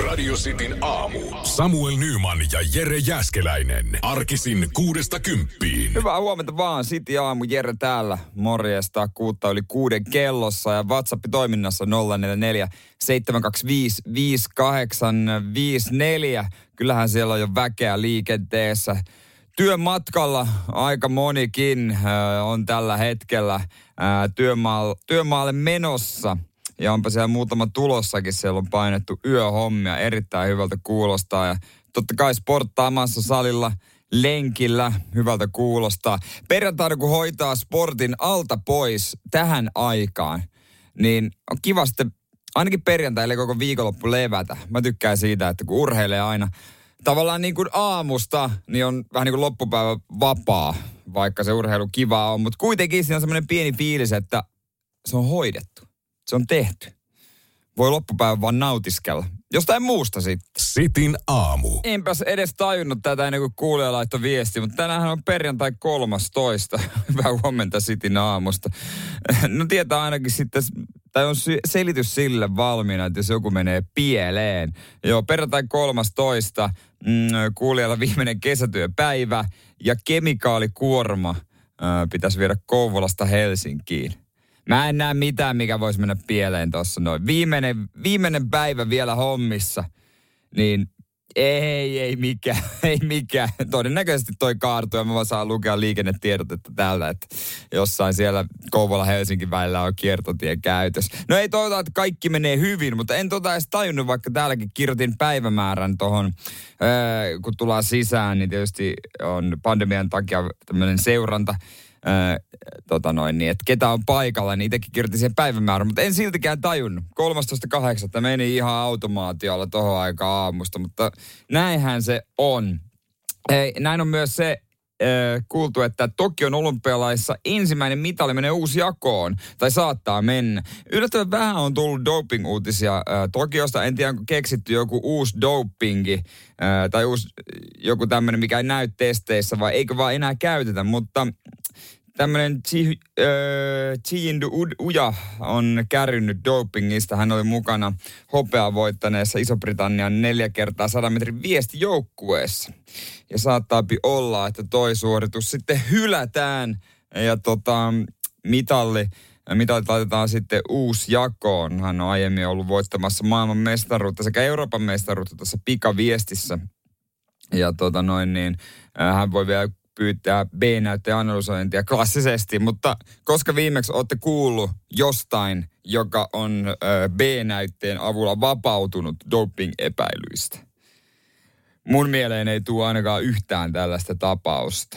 Radio Cityn aamu. Samuel Nyman ja Jere Jäskeläinen. Arkisin kuudesta kymppiin. Hyvää huomenta vaan. City aamu Jere täällä. Morjesta. Kuutta yli kuuden kellossa ja WhatsApp toiminnassa 044 725 5854. Kyllähän siellä on jo väkeä liikenteessä. Työmatkalla aika monikin äh, on tällä hetkellä äh, työmaa, työmaalle menossa. Ja onpa siellä muutama tulossakin, siellä on painettu yöhommia, erittäin hyvältä kuulostaa. Ja totta kai sporttaamassa salilla, lenkillä, hyvältä kuulostaa. Perjantaina kun hoitaa sportin alta pois tähän aikaan, niin on kiva sitten ainakin perjantai, eli koko viikonloppu levätä. Mä tykkään siitä, että kun urheilee aina tavallaan niin kuin aamusta, niin on vähän niin kuin loppupäivä vapaa, vaikka se urheilu kivaa on. Mutta kuitenkin siinä on semmoinen pieni fiilis, että se on hoidettu. Se on tehty. Voi loppupäivän vaan nautiskella. Jostain muusta sitten. Sitin aamu. Enpäs edes tajunnut tätä ennen kuin kuulija laittoi viesti, mutta tänään on perjantai 13. Hyvää huomenta Sitin aamusta. No tietää ainakin sitten, tai on selitys sille valmiina, että jos joku menee pieleen. Joo, perjantai 13. Mm, kuulijalla viimeinen kesätyöpäivä ja kemikaalikuorma pitäisi viedä Kouvolasta Helsinkiin. Mä en näe mitään, mikä voisi mennä pieleen tuossa noin. Viimeinen, viimeinen päivä vielä hommissa, niin ei, ei mikään, ei mikään. Todennäköisesti toi kaartuu ja mä saan lukea liikennetiedotetta tällä, että jossain siellä Kouvola-Helsinki välillä on kiertotie käytös. No ei toivota, että kaikki menee hyvin, mutta en tota edes tajunnut, vaikka täälläkin kirjoitin päivämäärän tuohon, kun tullaan sisään, niin tietysti on pandemian takia tämmöinen seuranta tota noin, niin, että ketä on paikalla, niin itsekin kirjoitin siihen päivämäärän, mutta en siltikään tajunnut. 13.8. meni ihan automaatiolla tohon aikaan aamusta, mutta näinhän se on. Hei, näin on myös se, kuultu, että Tokion olympialaissa ensimmäinen mitali menee uusi jakoon, tai saattaa mennä. Yllättävän vähän on tullut doping-uutisia Tokiosta. En tiedä, onko keksitty joku uusi dopingi, tai uusi, joku tämmöinen, mikä ei näy testeissä, vai eikö vaan enää käytetä, mutta tämmöinen Chiyindu Uja on kärrynyt dopingista. Hän oli mukana hopea voittaneessa Iso-Britannian neljä kertaa 100 metrin viestijoukkueessa. Ja saattaa olla, että toi suoritus sitten hylätään ja tota, mitalli mitalit laitetaan sitten uusi jakoon. Hän on aiemmin ollut voittamassa maailman mestaruutta sekä Euroopan mestaruutta tässä pikaviestissä. Ja tota noin niin, hän voi vielä pyytää B-näytteen analysointia klassisesti, mutta koska viimeksi olette kuullut jostain, joka on B-näytteen avulla vapautunut doping-epäilyistä? Mun mieleen ei tule ainakaan yhtään tällaista tapausta.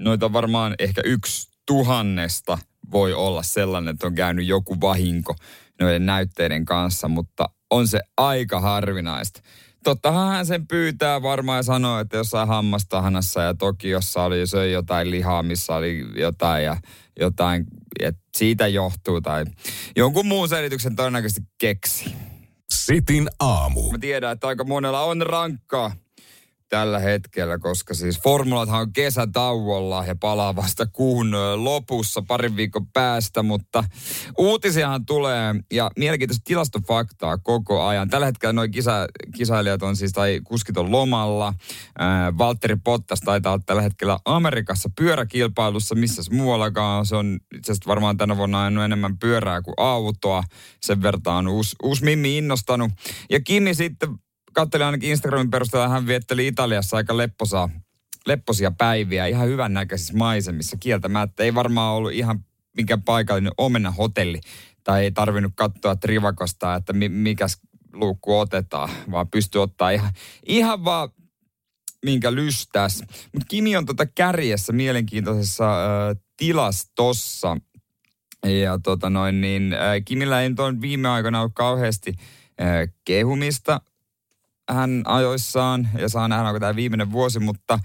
Noita varmaan ehkä yksi tuhannesta voi olla sellainen, että on käynyt joku vahinko noiden näytteiden kanssa, mutta on se aika harvinaista tottahan hän sen pyytää varmaan ja sanoo, että jossain hammastahanassa ja Tokiossa oli söi jotain lihaa, missä oli jotain ja jotain, että siitä johtuu tai jonkun muun selityksen todennäköisesti keksi. Sitin aamu. Mä tiedän, että aika monella on rankkaa tällä hetkellä, koska siis formulathan on kesätauolla ja palaa vasta kuun lopussa parin viikon päästä, mutta uutisiahan tulee ja mielenkiintoista tilastofaktaa koko ajan. Tällä hetkellä noin kisa, kisailijat on siis, tai kuskit on lomalla. Äh, Valtteri Pottas taitaa olla tällä hetkellä Amerikassa pyöräkilpailussa, missä muuallakaan. Se on itse asiassa varmaan tänä vuonna ajanut enemmän pyörää kuin autoa. Sen vertaan on uusi, uusi Mimmi innostanut. Ja Kimi sitten katselin ainakin Instagramin perusteella, hän vietteli Italiassa aika lepposaa, lepposia päiviä ihan hyvän näköisissä maisemissa kieltämättä. Ei varmaan ollut ihan mikään paikallinen omena hotelli tai ei tarvinnut katsoa Trivakosta, että mi- mikäs luukku otetaan, vaan pystyy ottaa ihan, ihan vaan minkä lystäs. Mutta Kimi on tota kärjessä mielenkiintoisessa äh, tilastossa. Ja tota noin niin, äh, Kimillä ei ole viime aikoina ollut kauheasti äh, kehumista hän ajoissaan ja saa nähdä, onko tämä viimeinen vuosi, mutta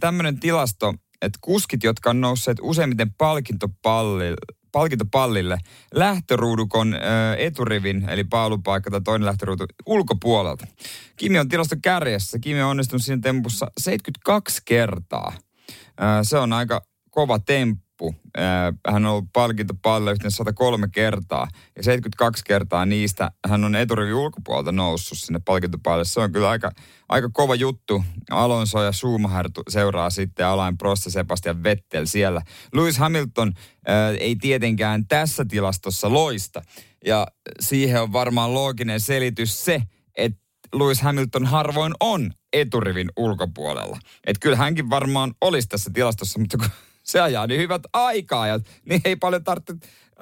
tämmöinen tilasto, että kuskit, jotka on nousseet useimmiten palkintopallille, palkintopallille lähtöruudukon ö, eturivin, eli paalupaikka tai toinen lähtöruutu ulkopuolelta. Kimi on tilasto kärjessä. Kimi on onnistunut siinä tempussa 72 kertaa. Ö, se on aika kova temppu huippu. Hän on ollut palkintopallilla yhteensä 103 kertaa ja 72 kertaa niistä hän on eturivin ulkopuolelta noussut sinne palkintopallille. Se on kyllä aika, aika kova juttu. Alonso ja Schumacher seuraa sitten Alain Prost Sebastian Vettel siellä. Lewis Hamilton ää, ei tietenkään tässä tilastossa loista. Ja siihen on varmaan looginen selitys se, että Lewis Hamilton harvoin on eturivin ulkopuolella. Että kyllä hänkin varmaan olisi tässä tilastossa, mutta kun se ajaa niin hyvät aikaa ja niin ei paljon tarvitse,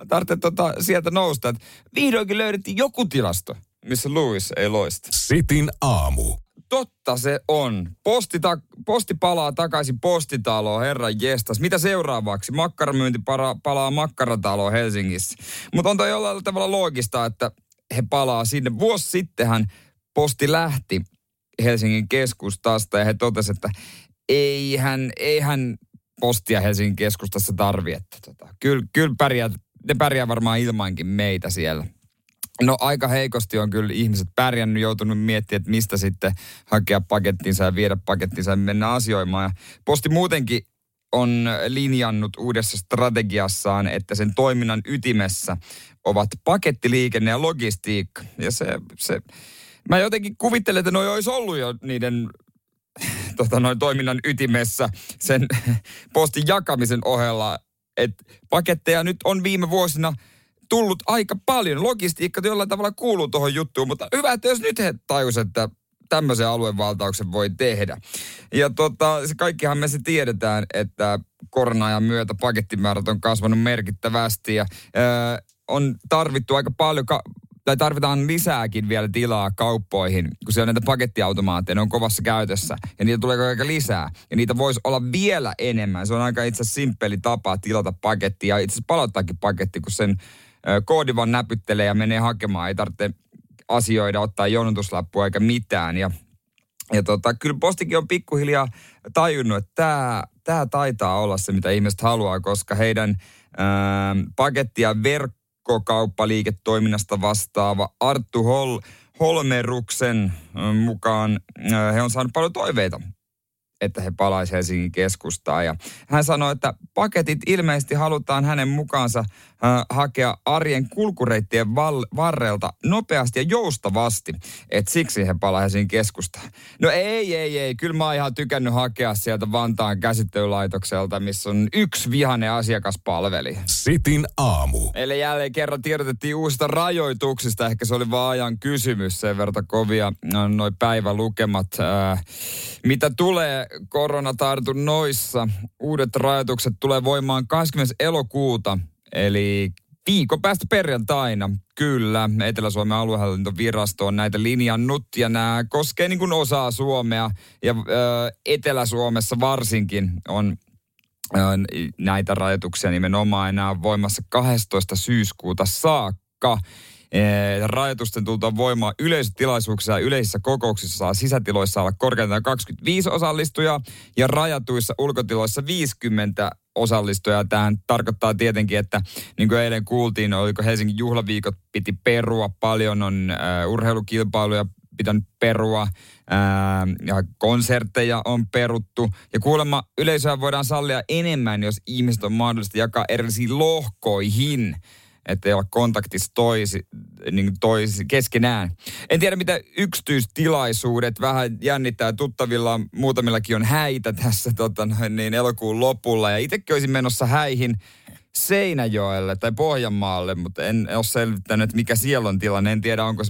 tarvitse tota sieltä nousta. Et vihdoinkin löydettiin joku tilasto, missä Lewis ei loista. Sitin aamu. Totta se on. Posti, ta- posti palaa takaisin postitaloon, herran jestas. Mitä seuraavaksi? Makkaramyynti para- palaa makkarataloon Helsingissä. Mutta on toi jollain tavalla loogista, että he palaa sinne. Vuosi sittenhän posti lähti Helsingin keskustasta ja he totesivat, että eihän, eihän postia Helsingin keskustassa tarvi. Että tota, kyllä, kyllä pärjää, ne pärjää varmaan ilmankin meitä siellä. No aika heikosti on kyllä ihmiset pärjännyt, joutunut miettimään, että mistä sitten hakea pakettinsa ja viedä pakettinsa ja mennä asioimaan. Ja posti muutenkin on linjannut uudessa strategiassaan, että sen toiminnan ytimessä ovat pakettiliikenne ja logistiikka. Ja se, se mä jotenkin kuvittelen, että noi olisi ollut jo niiden tota, noin toiminnan ytimessä sen postin jakamisen ohella. Että paketteja nyt on viime vuosina tullut aika paljon. Logistiikka jollain tavalla kuuluu tuohon juttuun, mutta hyvä, että jos nyt he tajus, että tämmöisen aluevaltauksen voi tehdä. Ja tota, se kaikkihan me se tiedetään, että korona myötä pakettimäärät on kasvanut merkittävästi ja öö, on tarvittu aika paljon ka- tai tarvitaan lisääkin vielä tilaa kauppoihin, kun siellä on näitä pakettiautomaatteja, ne on kovassa käytössä ja niitä tulee aika lisää. Ja niitä voisi olla vielä enemmän. Se on aika itse simppeli tapa tilata paketti ja itse asiassa palottaakin paketti, kun sen koodi vaan näpyttelee ja menee hakemaan. Ei tarvitse asioida, ottaa jonotuslappua eikä mitään. Ja, ja tota, kyllä postikin on pikkuhiljaa tajunnut, että tämä, tämä taitaa olla se, mitä ihmiset haluaa, koska heidän ää, paketti- ja verkkokauppaliiketoiminnasta vastaava Arttu Hol, Holmeruksen mukaan ää, he on saanut paljon toiveita että he palaisivat Helsingin keskustaan. Ja hän sanoi, että paketit ilmeisesti halutaan hänen mukaansa äh, hakea arjen kulkureittien val- varrelta nopeasti ja joustavasti. Että siksi he palaa Helsingin keskustaan. No ei, ei, ei. Kyllä mä oon ihan tykännyt hakea sieltä Vantaan käsittelylaitokselta, missä on yksi vihane asiakaspalveli. Sitin aamu. Eli jälleen kerran tiedotettiin uusista rajoituksista. Ehkä se oli vaan ajan kysymys sen verran kovia no, noin päivälukemat. Äh, mitä tulee koronatartunnoissa, uudet rajoitukset tulee voimaan 20. elokuuta, eli viikon päästä perjantaina. Kyllä, Etelä-Suomen aluehallintovirasto on näitä linjannut ja nämä koskee niin kuin osaa Suomea ja ö, Etelä-Suomessa varsinkin on ö, näitä rajoituksia nimenomaan enää voimassa 12. syyskuuta saakka. Eh, rajoitusten tultua voimaan yleisötilaisuuksissa ja yleisissä kokouksissa saa sisätiloissa olla korkeintaan 25 osallistujaa ja rajatuissa ulkotiloissa 50 osallistujaa. Tähän tarkoittaa tietenkin, että niin kuin eilen kuultiin, oliko Helsingin juhlaviikot piti perua. Paljon on uh, urheilukilpailuja pitänyt perua ää, ja konsertteja on peruttu. Ja kuulemma yleisöä voidaan sallia enemmän, jos ihmiset on mahdollista jakaa erillisiin lohkoihin että ei ole kontaktissa toisi, niin toisi keskenään. En tiedä, mitä yksityistilaisuudet vähän jännittää. Tuttavilla muutamillakin on häitä tässä tota, niin elokuun lopulla. Ja itsekin olisin menossa häihin Seinäjoelle tai Pohjanmaalle, mutta en ole selvittänyt, mikä siellä on tilanne. En tiedä, onko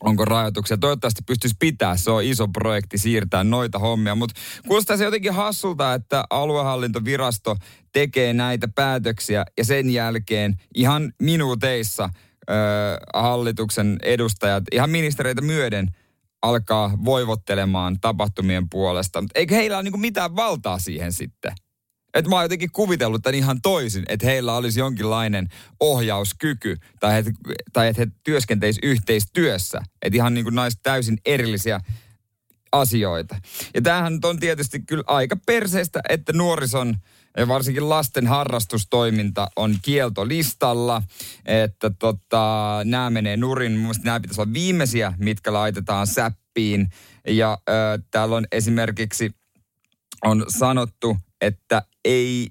onko rajoituksia. Toivottavasti pystyisi pitää, se on iso projekti siirtää noita hommia. Mutta kuulostaa se jotenkin hassulta, että aluehallintovirasto tekee näitä päätöksiä ja sen jälkeen ihan minuuteissa ö, hallituksen edustajat, ihan ministereitä myöden, alkaa voivottelemaan tapahtumien puolesta. Eikö heillä ole niinku mitään valtaa siihen sitten? Että mä oon jotenkin kuvitellut tämän ihan toisin, että heillä olisi jonkinlainen ohjauskyky tai, että, tai että he työskenteisivät yhteistyössä. Että ihan niin kuin naiset täysin erillisiä asioita. Ja tämähän on tietysti kyllä aika perseestä, että nuorison ja varsinkin lasten harrastustoiminta on kieltolistalla, että tota, nämä menee nurin. Mun nämä pitäisi olla viimeisiä, mitkä laitetaan säppiin. Ja äh, täällä on esimerkiksi on sanottu, että ei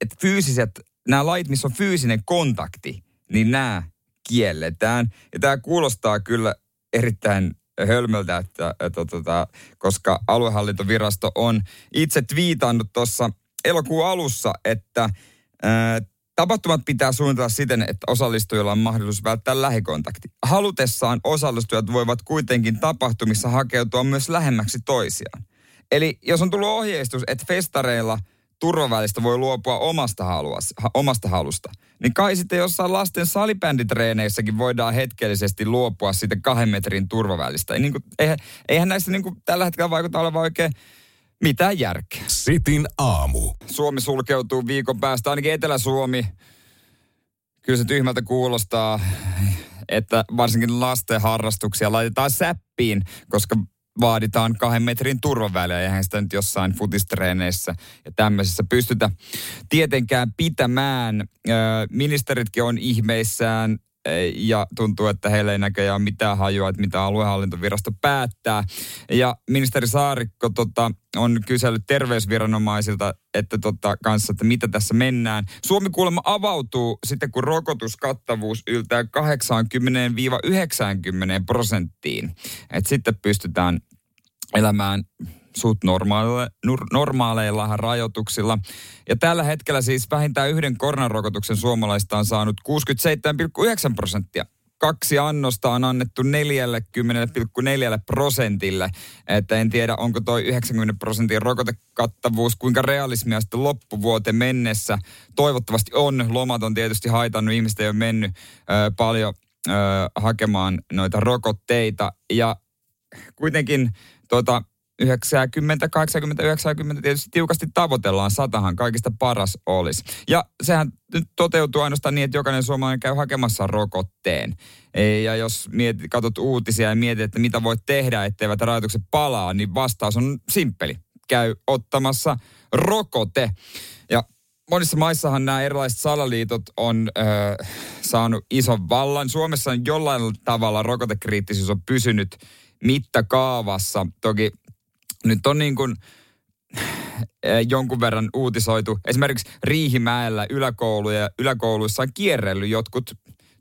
että fyysiset, nämä lait, missä on fyysinen kontakti, niin nämä kielletään. Ja tämä kuulostaa kyllä erittäin hölmöltä, että, että, että, koska aluehallintovirasto on itse twiitannut tuossa elokuun alussa, että ää, Tapahtumat pitää suunnitella siten, että osallistujilla on mahdollisuus välttää lähikontakti. Halutessaan osallistujat voivat kuitenkin tapahtumissa hakeutua myös lähemmäksi toisiaan. Eli jos on tullut ohjeistus, että festareilla turvavälistä voi luopua omasta, haluas, omasta halusta, niin kai sitten jossain lasten salibänditreeneissäkin voidaan hetkellisesti luopua siitä kahden metrin turvavälistä. Ei, niin kuin, eihän, eihän näistä niin kuin tällä hetkellä vaikuta olevan oikein mitään järkeä. Sitin aamu. Suomi sulkeutuu viikon päästä, ainakin Etelä-Suomi. Kyllä se tyhmältä kuulostaa, että varsinkin lasten harrastuksia laitetaan säppiin, koska vaaditaan kahden metrin turvaväliä. Eihän sitä nyt jossain futistreeneissä ja tämmöisissä pystytä tietenkään pitämään. Ministeritkin on ihmeissään ja tuntuu, että heillä ei näköjään mitään hajua, että mitä aluehallintovirasto päättää. Ja ministeri Saarikko tota, on kysellyt terveysviranomaisilta että tota, kanssa, että mitä tässä mennään. Suomi kuulemma avautuu sitten, kun rokotuskattavuus yltää 80-90 prosenttiin. Et sitten pystytään elämään suht normaaleilla, normaaleilla rajoituksilla. Ja tällä hetkellä siis vähintään yhden koronarokotuksen suomalaista on saanut 67,9 prosenttia kaksi annosta on annettu 40,4 prosentille. Että en tiedä, onko toi 90 prosentin rokotekattavuus, kuinka realismia sitten loppuvuoteen mennessä. Toivottavasti on. Lomat on tietysti haitannut. Ihmiset ei ole mennyt ö, paljon ö, hakemaan noita rokotteita. Ja kuitenkin tuota, 90, 80, 90 tietysti tiukasti tavoitellaan. Satahan kaikista paras olisi. Ja sehän nyt toteutuu ainoastaan niin, että jokainen suomalainen käy hakemassa rokotteen. Ja jos mietit, katsot uutisia ja mietit, että mitä voit tehdä, etteivät rajoitukset palaa, niin vastaus on simppeli. Käy ottamassa rokote. Ja monissa maissahan nämä erilaiset salaliitot on ö, saanut ison vallan. Suomessa on jollain tavalla rokotekriittisyys on pysynyt mittakaavassa. Toki nyt on niin kuin eh, jonkun verran uutisoitu. Esimerkiksi Riihimäellä yläkouluja, yläkouluissa on kierrellyt jotkut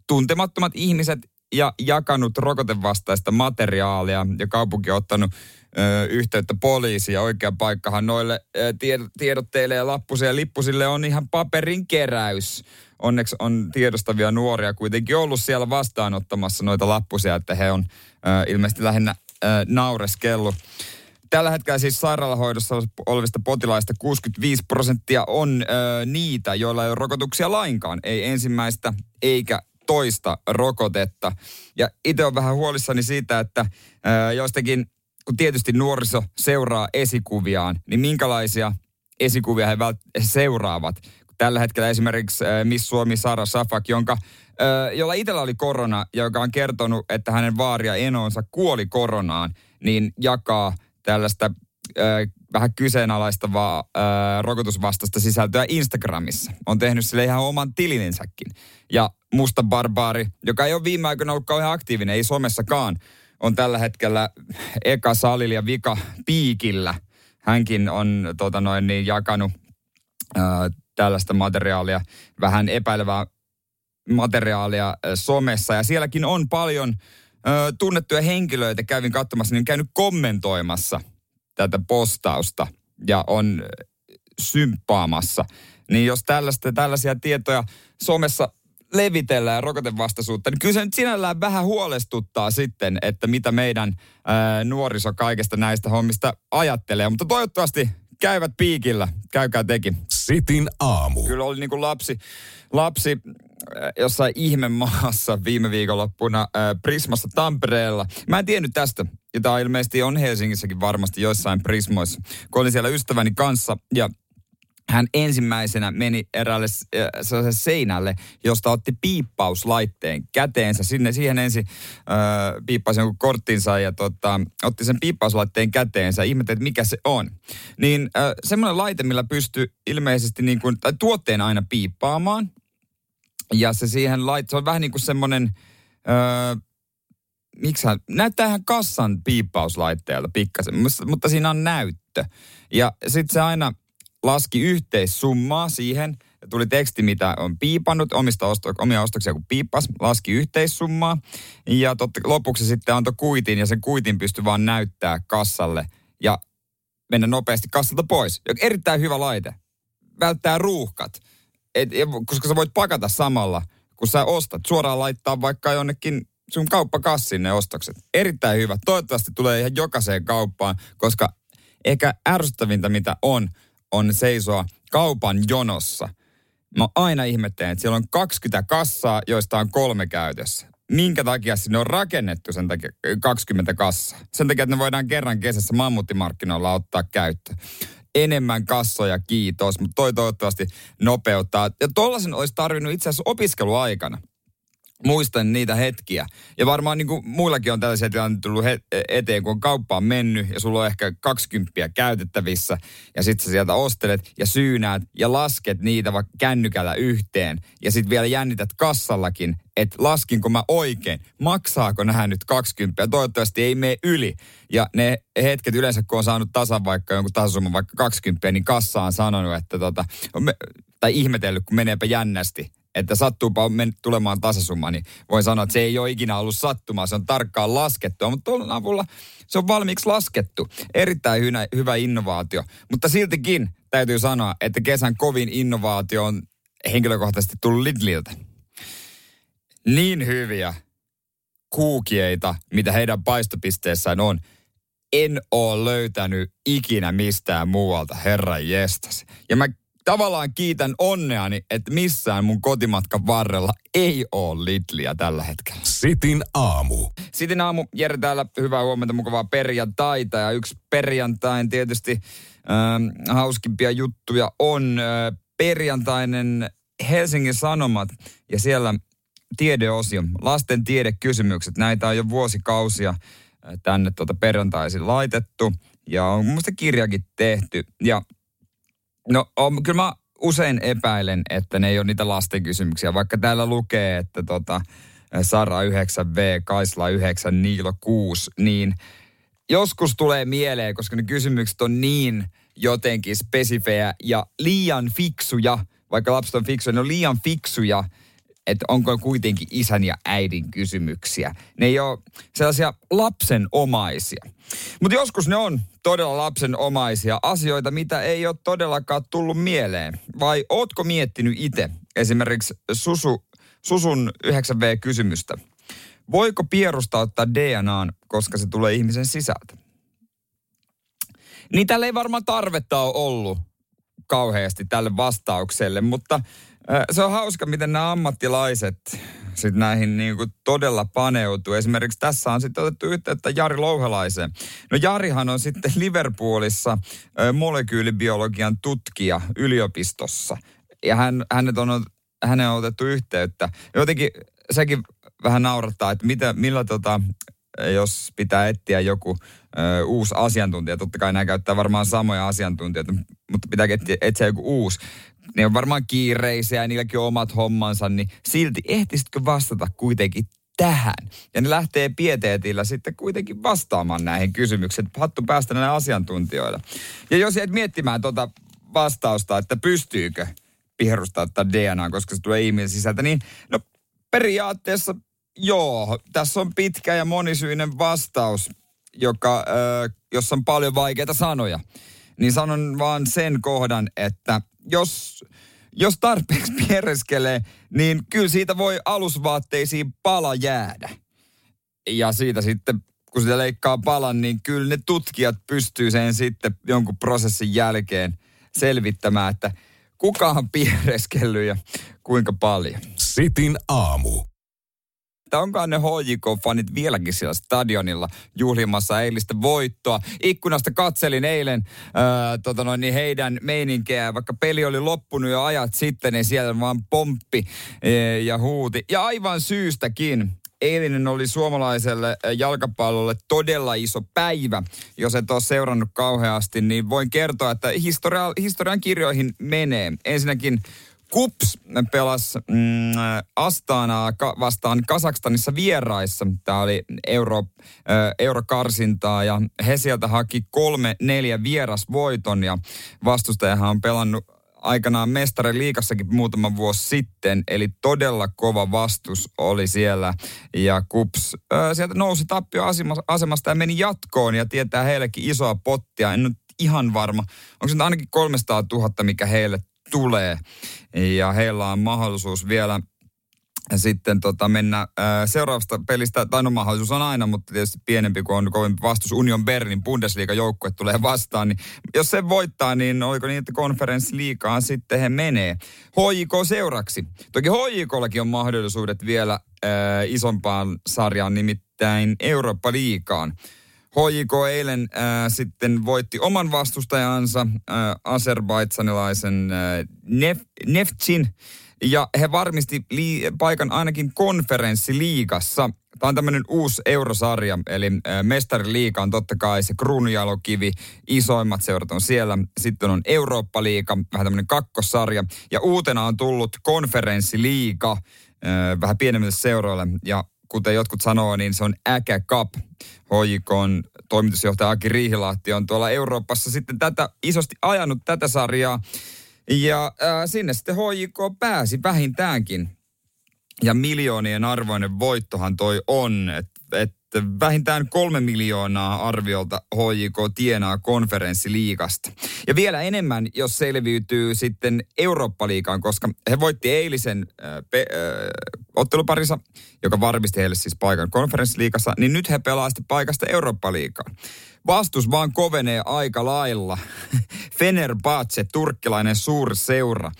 tuntemattomat ihmiset ja jakanut rokotevastaista materiaalia ja kaupunki on ottanut ö, yhteyttä poliisiin ja oikea paikkahan noille ö, tiedotteille ja lappusia ja lippusille on ihan paperin keräys. Onneksi on tiedostavia nuoria kuitenkin ollut siellä vastaanottamassa noita lappusia, että he on ö, ilmeisesti lähinnä ö, naureskellut. Tällä hetkellä siis sairaalahoidossa olevista potilaista 65 prosenttia on ö, niitä, joilla ei ole rokotuksia lainkaan. Ei ensimmäistä eikä toista rokotetta. Ja itse olen vähän huolissani siitä, että ö, joistakin, kun tietysti nuoriso seuraa esikuviaan, niin minkälaisia esikuvia he, vält- he seuraavat. Tällä hetkellä esimerkiksi ö, Miss Suomi Sara Safak, jonka jolla itsellä oli korona ja joka on kertonut, että hänen vaaria enonsa kuoli koronaan, niin jakaa tällaista äh, vähän kyseenalaistavaa äh, rokotusvastasta sisältöä Instagramissa. On tehnyt sille ihan oman tilininsäkin. Ja Musta Barbaari, joka ei ole viime aikoina ollut kauhean aktiivinen, ei somessakaan, on tällä hetkellä eka salilla ja vika piikillä. Hänkin on tota noin, niin, jakanut äh, tällaista materiaalia, vähän epäilevää materiaalia somessa. Ja sielläkin on paljon ö, tunnettuja henkilöitä kävin katsomassa, niin käynyt kommentoimassa tätä postausta ja on symppaamassa. Niin jos tällaista, tällaisia tietoja somessa levitellään rokotevastaisuutta, niin kyllä se nyt sinällään vähän huolestuttaa sitten, että mitä meidän ää, nuoriso kaikesta näistä hommista ajattelee. Mutta toivottavasti käyvät piikillä. Käykää tekin. Sitin aamu. Kyllä oli niin kuin lapsi, lapsi äh, jossain ihmemaassa viime viikonloppuna äh, Prismassa Tampereella. Mä en tiennyt tästä. Ja tämä ilmeisesti on Helsingissäkin varmasti joissain Prismoissa. Kun olin siellä ystäväni kanssa ja hän ensimmäisenä meni eräälle äh, seinälle, josta otti piippauslaitteen käteensä. Sinne siihen ensin äh, piippasi jonkun korttinsa ja tota, otti sen piippauslaitteen käteensä. Ihmetteli, että mikä se on. Niin äh, semmoinen laite, millä pystyy ilmeisesti niin kuin, tai tuotteen aina piippaamaan. Ja se siihen laitteen, se on vähän niin kuin semmoinen... Äh, miksi näyttää ihan kassan piippauslaitteelta pikkasen, mutta siinä on näyttö. Ja sitten se aina laski yhteissummaa siihen, tuli teksti, mitä on piipannut, omista osto, omia ostoksia kun piippas, laski yhteissummaa. Ja totta, lopuksi sitten antoi kuitin ja sen kuitin pystyi vaan näyttää kassalle ja mennä nopeasti kassalta pois. Erittäin hyvä laite. Välttää ruuhkat. Et, koska sä voit pakata samalla, kun sä ostat. Suoraan laittaa vaikka jonnekin sun kauppakassiin ne ostokset. Erittäin hyvä. Toivottavasti tulee ihan jokaiseen kauppaan, koska ehkä ärsyttävintä mitä on, on seisoa kaupan jonossa. Mä aina ihmettelen, että siellä on 20 kassaa, joista on kolme käytössä. Minkä takia sinne on rakennettu sen takia 20 kassaa? Sen takia, että ne voidaan kerran kesässä mammuttimarkkinoilla ottaa käyttöön enemmän kassoja, kiitos, mutta toi toivottavasti nopeuttaa. Ja tollasen olisi tarvinnut itse asiassa opiskeluaikana muistan niitä hetkiä. Ja varmaan niin kuin muillakin on tällaisia tilanteita tullut he- eteen, kun on kauppaan mennyt ja sulla on ehkä 20 käytettävissä ja sitten sä sieltä ostelet ja syynäät ja lasket niitä vaikka kännykällä yhteen ja sitten vielä jännität kassallakin, että laskinko mä oikein, maksaako nämä nyt 20 ja toivottavasti ei mene yli. Ja ne hetket yleensä, kun on saanut tasan vaikka jonkun tasasumman vaikka 20, niin kassa on sanonut, että tota, tai ihmetellyt, kun meneepä jännästi että sattuupa men- tulemaan tasasumma, niin voin sanoa, että se ei ole ikinä ollut sattumaa, se on tarkkaan laskettu, mutta tuolla avulla se on valmiiksi laskettu. Erittäin hyvä, hyvä innovaatio, mutta siltikin täytyy sanoa, että kesän kovin innovaatio on henkilökohtaisesti tullut Lidliltä. Niin hyviä kuukieita, mitä heidän paistopisteessään on, en ole löytänyt ikinä mistään muualta, herra jestas. Ja mä tavallaan kiitän onneani, että missään mun kotimatkan varrella ei ole Lidliä tällä hetkellä. Sitin aamu. Sitin aamu, Jere täällä, hyvää huomenta, mukavaa perjantaita. Ja yksi perjantain tietysti äh, hauskimpia juttuja on äh, perjantainen Helsingin Sanomat ja siellä tiedeosio, lasten tiedekysymykset. Näitä on jo vuosikausia äh, tänne tuota perjantaisin laitettu ja on mun kirjakin tehty. Ja No on, kyllä mä usein epäilen, että ne ei ole niitä lasten kysymyksiä, vaikka täällä lukee, että tota, Sara 9V, Kaisla 9, Niilo 6, niin joskus tulee mieleen, koska ne kysymykset on niin jotenkin spesifejä ja liian fiksuja, vaikka lapset on fiksuja, ne on liian fiksuja, että onko kuitenkin isän ja äidin kysymyksiä. Ne ei ole sellaisia lapsenomaisia. Mutta joskus ne on todella lapsenomaisia asioita, mitä ei ole todellakaan tullut mieleen. Vai ootko miettinyt itse esimerkiksi Susu, Susun 9V-kysymystä? Voiko pierusta ottaa DNAn, koska se tulee ihmisen sisältä? Niin tällä ei varmaan tarvetta ole ollut kauheasti tälle vastaukselle, mutta se on hauska, miten nämä ammattilaiset sit näihin niin kuin todella paneutuu. Esimerkiksi tässä on sitten otettu yhteyttä Jari Louhelaiseen. No Jarihan on sitten Liverpoolissa molekyylibiologian tutkija yliopistossa. Ja hän, hänet on, hänen on otettu yhteyttä. Jotenkin sekin vähän naurattaa, että mitä, millä tota, jos pitää etsiä joku ö, uusi asiantuntija. Totta kai nämä käyttää varmaan samoja asiantuntijoita, mutta pitää etsiä, joku uusi ne on varmaan kiireisiä ja niilläkin on omat hommansa, niin silti ehtisitkö vastata kuitenkin tähän? Ja ne lähtee pieteetillä sitten kuitenkin vastaamaan näihin kysymyksiin. Hattu päästä näille asiantuntijoille. Ja jos jäät miettimään tuota vastausta, että pystyykö pihrustaa tätä DNA, koska se tulee ihmisen sisältä, niin no periaatteessa joo, tässä on pitkä ja monisyinen vastaus, joka, äh, jossa on paljon vaikeita sanoja. Niin sanon vaan sen kohdan, että jos, jos tarpeeksi piereskelee, niin kyllä siitä voi alusvaatteisiin pala jäädä. Ja siitä sitten, kun sitä leikkaa palan, niin kyllä ne tutkijat pystyy sen sitten jonkun prosessin jälkeen selvittämään, että kuka on piereskellyt ja kuinka paljon. Sitin aamu että onkaan ne HJK-fanit vieläkin siellä stadionilla juhlimassa eilistä voittoa. Ikkunasta katselin eilen ää, tota noin, niin heidän meininkeä, vaikka peli oli loppunut jo ajat sitten, niin siellä vaan pomppi e, ja huuti. Ja aivan syystäkin eilinen oli suomalaiselle jalkapallolle todella iso päivä. Jos et ole seurannut kauheasti, niin voin kertoa, että historia, historian kirjoihin menee. Ensinnäkin Kups pelasi mm, Astanaa ka- vastaan Kasakstanissa vieraissa. Tämä oli euro, äh, eurokarsintaa ja he sieltä haki kolme neljä vierasvoiton ja vastustajahan on pelannut aikanaan mestarin liikassakin muutama vuosi sitten, eli todella kova vastus oli siellä. Ja Kups ää, sieltä nousi tappioasemasta ja meni jatkoon ja tietää heillekin isoa pottia. En nyt ihan varma, onko se nyt ainakin 300 000, mikä heille tulee. Ja heillä on mahdollisuus vielä sitten tota mennä ää, seuraavasta pelistä, tai no mahdollisuus on aina, mutta tietysti pienempi kuin on kovempi vastus. Union Berlin Bundesliga-joukkue tulee vastaan, niin jos se voittaa, niin oliko niin, että konferenssiliikaan sitten he menee. HJK seuraksi. Toki HJKllakin on mahdollisuudet vielä ää, isompaan sarjaan, nimittäin Eurooppa-liikaan. HJK eilen ää, sitten voitti oman vastustajansa, ää, azerbaidsanilaisen ää, Nef, Neftsin, ja he varmisti lii- paikan ainakin konferenssiliigassa. Tämä on tämmöinen uusi eurosarja, eli mestariliiga on totta kai se kruunujalokivi. Isoimmat seurat on siellä. Sitten on Eurooppa-liiga, vähän tämmöinen kakkossarja. Ja uutena on tullut konferenssiliiga vähän pienemmille seuroille. Ja kuten jotkut sanoo, niin se on Äkä Cup. HJKn toimitusjohtaja Aki Riihilahti on tuolla Euroopassa sitten tätä isosti ajanut tätä sarjaa. Ja äh, sinne sitten HJK pääsi vähintäänkin. Ja miljoonien arvoinen voittohan toi on, et vähintään kolme miljoonaa arviolta HJK tienaa konferenssiliigasta. Ja vielä enemmän, jos selviytyy sitten Eurooppa-liigaan, koska he voitti eilisen äh, pe, äh, otteluparissa, joka varmisti heille siis paikan konferenssiliigassa, niin nyt he pelaavat paikasta Eurooppa-liigaan. Vastus vaan kovenee aika lailla. Fenerbahce, turkkilainen suurseura,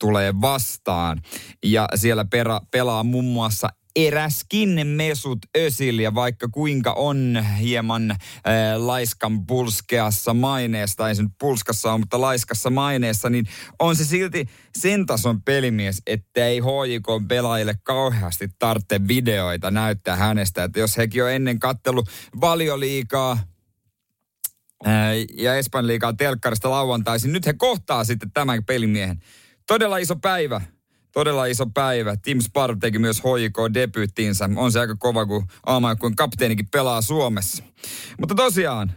tulee vastaan. Ja siellä pera, pelaa muun muassa eräskin Mesut Özil ja vaikka kuinka on hieman äh, laiskan pulskeassa maineesta, ei se nyt pulskassa ole, mutta laiskassa maineessa, niin on se silti sen tason pelimies, että ei HJK pelaajille kauheasti tarvitse videoita näyttää hänestä. Että jos hekin on ennen kattelu valioliikaa, ja Espanjan liikaa telkkarista lauantaisin. Nyt he kohtaa sitten tämän pelimiehen. Todella iso päivä. Todella iso päivä. Tim Sparv teki myös HJK-debyyttiinsä. On se aika kova, kun kuin kapteenikin pelaa Suomessa. Mutta tosiaan,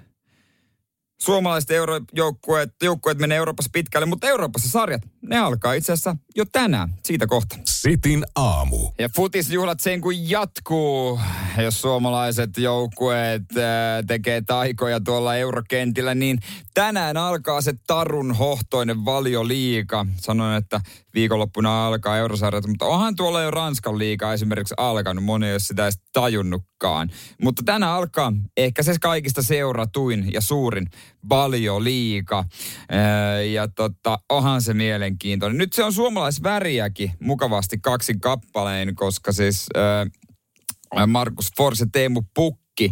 suomalaiset eurojoukkueet joukkueet menee Euroopassa pitkälle, mutta Euroopassa sarjat, ne alkaa itse asiassa jo tänään. Siitä kohta. Sitin aamu. Ja futisjuhlat sen kun jatkuu, jos suomalaiset joukkueet äh, tekee taikoja tuolla eurokentillä, niin tänään alkaa se tarun hohtoinen valioliika. Sanoin, että viikonloppuna alkaa eurosarjat, mutta onhan tuolla jo Ranskan liiga esimerkiksi alkanut. Moni ei ole sitä edes tajunnutkaan. Mutta tänään alkaa ehkä se kaikista seuratuin ja suurin valioliika. Äh, ja tota, onhan se mielenkiintoinen. Nyt se on suomalaisväriäkin mukavasti kaksin kappaleen, koska siis äh, Markus Forse ja Teemu Pukki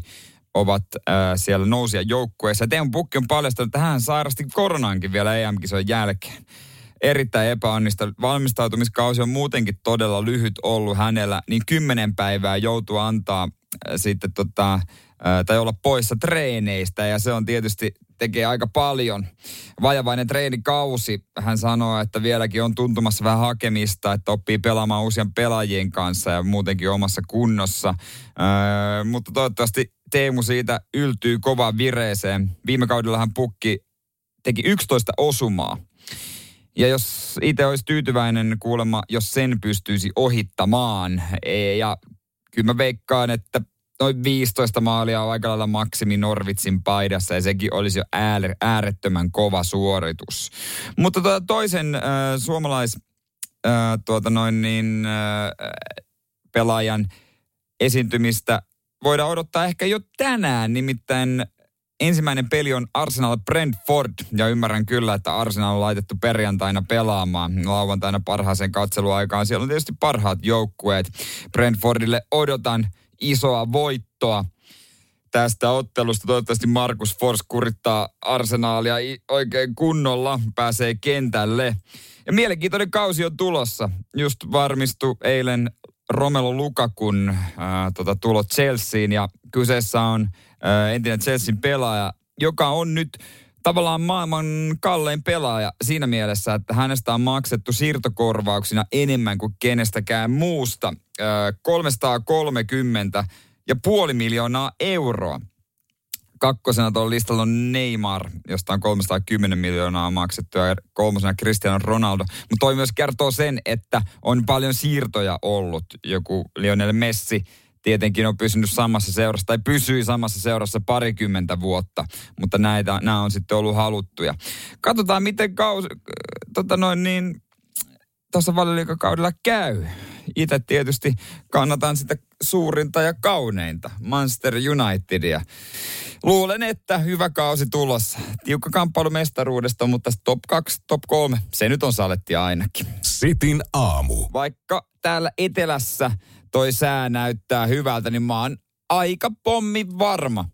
ovat äh, siellä nousia joukkueessa. Teemu Pukki on paljastanut, että hän sairasti koronaankin vielä EM-kisojen jälkeen. Erittäin epäonnista. Valmistautumiskausi on muutenkin todella lyhyt ollut hänellä, niin kymmenen päivää joutuu antaa äh, sitten tota, äh, tai olla poissa treeneistä ja se on tietysti tekee aika paljon. Vajavainen treenikausi. Hän sanoo, että vieläkin on tuntumassa vähän hakemista, että oppii pelaamaan uusien pelaajien kanssa ja muutenkin omassa kunnossa. Öö, mutta toivottavasti Teemu siitä yltyy kovaan vireeseen. Viime kaudellahan pukki teki 11 osumaa. Ja jos itse olisi tyytyväinen kuulemma, jos sen pystyisi ohittamaan. E, ja kyllä mä veikkaan, että noin 15 maalia on aika lailla maksimi Norvitsin paidassa ja sekin olisi jo äär, äärettömän kova suoritus. Mutta tuota toisen äh, suomalais äh, tuota noin niin, äh, pelaajan esiintymistä voidaan odottaa ehkä jo tänään, nimittäin ensimmäinen peli on Arsenal Brentford, ja ymmärrän kyllä, että Arsenal on laitettu perjantaina pelaamaan lauantaina parhaaseen katseluaikaan. Siellä on tietysti parhaat joukkueet. Brentfordille odotan isoa voittoa tästä ottelusta. Toivottavasti Markus Fors kurittaa arsenaalia oikein kunnolla, pääsee kentälle. Ja mielenkiintoinen kausi on tulossa. Just varmistui eilen Romelo Lukakun ää, tota, tulo Chelseain ja kyseessä on ää, entinen Chelsean pelaaja, joka on nyt tavallaan maailman kallein pelaaja siinä mielessä, että hänestä on maksettu siirtokorvauksina enemmän kuin kenestäkään muusta. 330 ja puoli miljoonaa euroa. Kakkosena tuolla listalla on Neymar, josta on 310 miljoonaa maksettu ja kolmosena Cristiano Ronaldo. Mutta toi myös kertoo sen, että on paljon siirtoja ollut. Joku Lionel Messi tietenkin on pysynyt samassa seurassa tai pysyi samassa seurassa parikymmentä vuotta, mutta näitä, nämä on sitten ollut haluttuja. Katsotaan, miten kausi, tota noin niin, tuossa kaudella käy. Itse tietysti kannatan sitä suurinta ja kauneinta, Manchester Unitedia. Luulen, että hyvä kausi tulossa. Tiukka kamppailu mestaruudesta, mutta top 2, top 3, se nyt on saletti ainakin. Sitin aamu. Vaikka täällä etelässä toi sää näyttää hyvältä, niin mä oon aika pommi varma,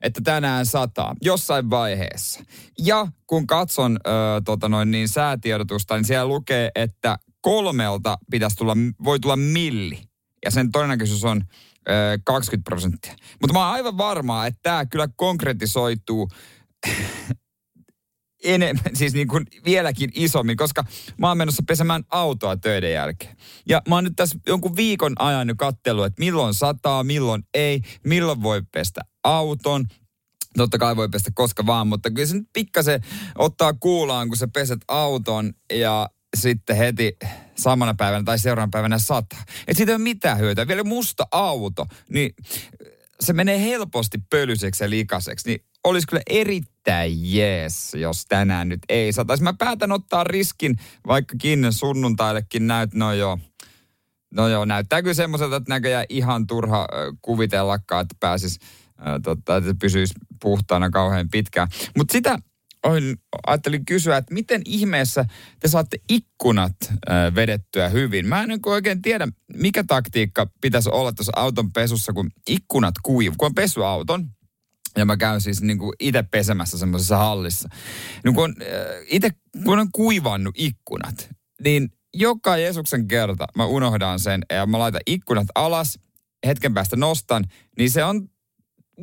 että tänään sataa jossain vaiheessa. Ja kun katson ö, tota noin niin säätiedotusta, niin siellä lukee, että kolmelta pitäisi tulla, voi tulla milli. Ja sen todennäköisyys on ö, 20 prosenttia. Mutta mä oon aivan varmaa, että tämä kyllä konkretisoituu enemmän, siis niin kuin vieläkin isommin, koska mä oon menossa pesemään autoa töiden jälkeen. Ja mä oon nyt tässä jonkun viikon ajan nyt kattellut, että milloin sataa, milloin ei, milloin voi pestä auton, Totta kai voi pestä koska vaan, mutta kyllä se nyt pikkasen ottaa kuulaan, kun sä peset auton ja sitten heti samana päivänä tai seuraavana päivänä sataa. Et siitä ei ole mitään hyötyä. Vielä musta auto, niin se menee helposti pölyseksi ja likaseksi. Niin olisi kyllä erittäin jees, jos tänään nyt ei sataisi. Mä päätän ottaa riskin, vaikkakin sunnuntaillekin näyt, no joo, No joo, näyttää kyllä semmoiselta, että näköjään ihan turha kuvitellakaan, että pääsis, että pysyisi puhtaana kauhean pitkään. Mutta sitä on, ajattelin kysyä, että miten ihmeessä te saatte ikkunat vedettyä hyvin? Mä en oikein tiedä, mikä taktiikka pitäisi olla tuossa auton pesussa, kun ikkunat kuivuu. Kun on pesuauton, ja mä käyn siis niin kuin itse pesemässä semmoisessa hallissa. Niin kun äh, itse kun on kuivannut ikkunat, niin joka Jeesuksen kerta mä unohdan sen ja mä laitan ikkunat alas, hetken päästä nostan, niin se on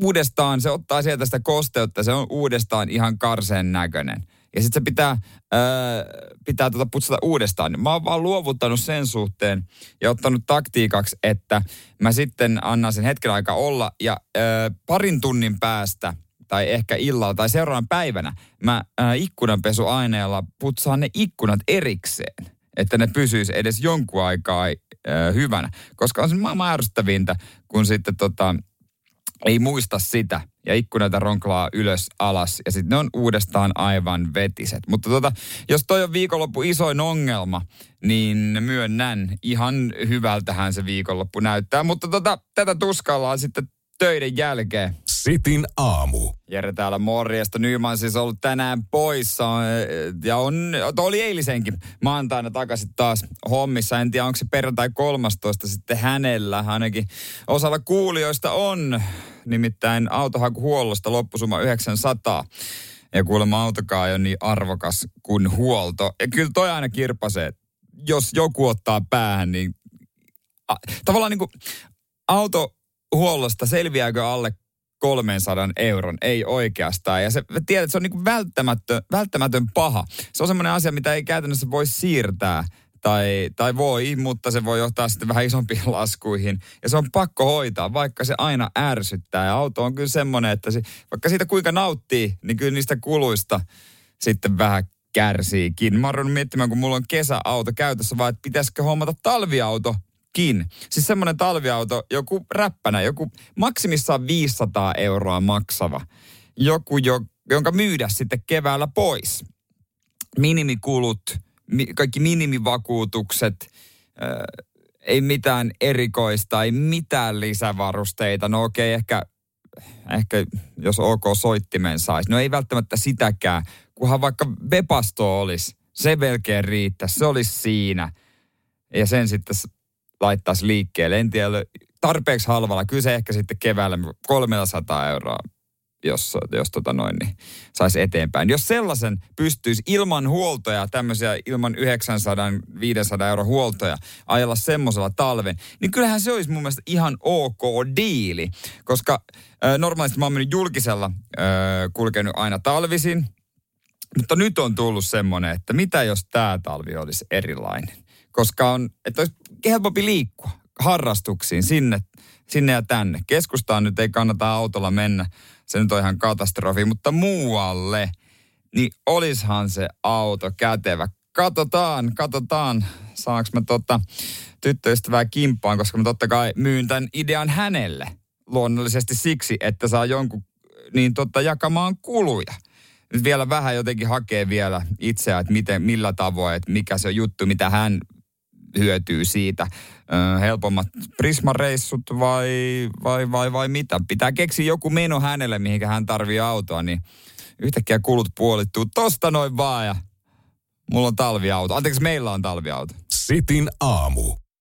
uudestaan, se ottaa sieltä sitä kosteutta, se on uudestaan ihan karseen näköinen. Ja sitten se pitää, öö, pitää tuota putsata uudestaan. Mä oon vaan luovuttanut sen suhteen ja ottanut taktiikaksi, että mä sitten annan sen hetken aika olla ja öö, parin tunnin päästä tai ehkä illalla tai seuraavan päivänä mä öö, ikkunanpesuaineella putsaan ne ikkunat erikseen, että ne pysyisi edes jonkun aikaa öö, hyvänä. Koska on se maailman kun sitten tota, ei muista sitä ja ikkunoita ronklaa ylös alas ja sitten ne on uudestaan aivan vetiset. Mutta tota, jos toi on viikonloppu isoin ongelma, niin myönnän ihan hyvältähän se viikonloppu näyttää. Mutta tota, tätä tuskallaan sitten töiden jälkeen. Sitin aamu. Jere täällä morjesta. Nyman siis ollut tänään poissa ja on, oli eilisenkin maantaina takaisin taas hommissa. En tiedä, onko se perjantai 13 sitten hänellä. Ainakin osalla kuulijoista on. Nimittäin autohakuhuollosta loppusuma 900. Ja kuulemma autokaa ei ole niin arvokas kuin huolto. Ja kyllä toi aina kirpasee. Jos joku ottaa päähän, niin a, tavallaan niin kuin autohuollosta selviääkö alle 300 euron, ei oikeastaan. Ja se, tiedät, se on niin välttämätön, välttämätön paha. Se on semmoinen asia, mitä ei käytännössä voi siirtää tai, tai voi, mutta se voi johtaa sitten vähän isompiin laskuihin. Ja se on pakko hoitaa, vaikka se aina ärsyttää. Ja auto on kyllä semmoinen, että se, vaikka siitä kuinka nauttii, niin kyllä niistä kuluista sitten vähän kärsiikin. Mä oon miettimään, kun mulla on kesäauto käytössä, vaan että pitäisikö hommata talviauto kin. Siis semmoinen talviauto, joku räppänä, joku maksimissaan 500 euroa maksava. Joku, jo, jonka myydä sitten keväällä pois. Minimikulut, kaikki minimivakuutukset, äh, ei mitään erikoista, ei mitään lisävarusteita. No okei, okay, ehkä, ehkä jos OK soittimen saisi. No ei välttämättä sitäkään, kunhan vaikka Webasto olisi. Se melkein riittäisi, se olisi siinä. Ja sen sitten laittaisi liikkeelle. En tiedä, tarpeeksi halvalla. Kyllä se ehkä sitten keväällä 300 euroa, jos, jos tota noin, niin saisi eteenpäin. Jos sellaisen pystyisi ilman huoltoja, tämmöisiä ilman 900-500 euro huoltoja, ajella semmoisella talven, niin kyllähän se olisi mun mielestä ihan ok diili. Koska äh, normaalisti mä oon mennyt julkisella, äh, kulkenut aina talvisin, mutta nyt on tullut semmoinen, että mitä jos tämä talvi olisi erilainen koska on, että olisi helpompi liikkua harrastuksiin sinne, sinne ja tänne. Keskustaan nyt ei kannata autolla mennä se nyt on ihan katastrofi, mutta muualle, niin olishan se auto kätevä. Katsotaan, katsotaan, saanko mä tota tyttöystävää kimppaan, koska mä totta kai myyn tämän idean hänelle. Luonnollisesti siksi, että saa jonkun niin tota, jakamaan kuluja. Nyt vielä vähän jotenkin hakee vielä itseä, että miten, millä tavoin, että mikä se juttu, mitä hän hyötyy siitä. Ö, helpommat Prisma-reissut vai, vai, vai, vai mitä? Pitää keksiä joku meno hänelle, mihin hän tarvii autoa, niin yhtäkkiä kulut puolittuu. Tosta noin vaan ja mulla on talviauto. Anteeksi, meillä on talviauto. Sitin aamu.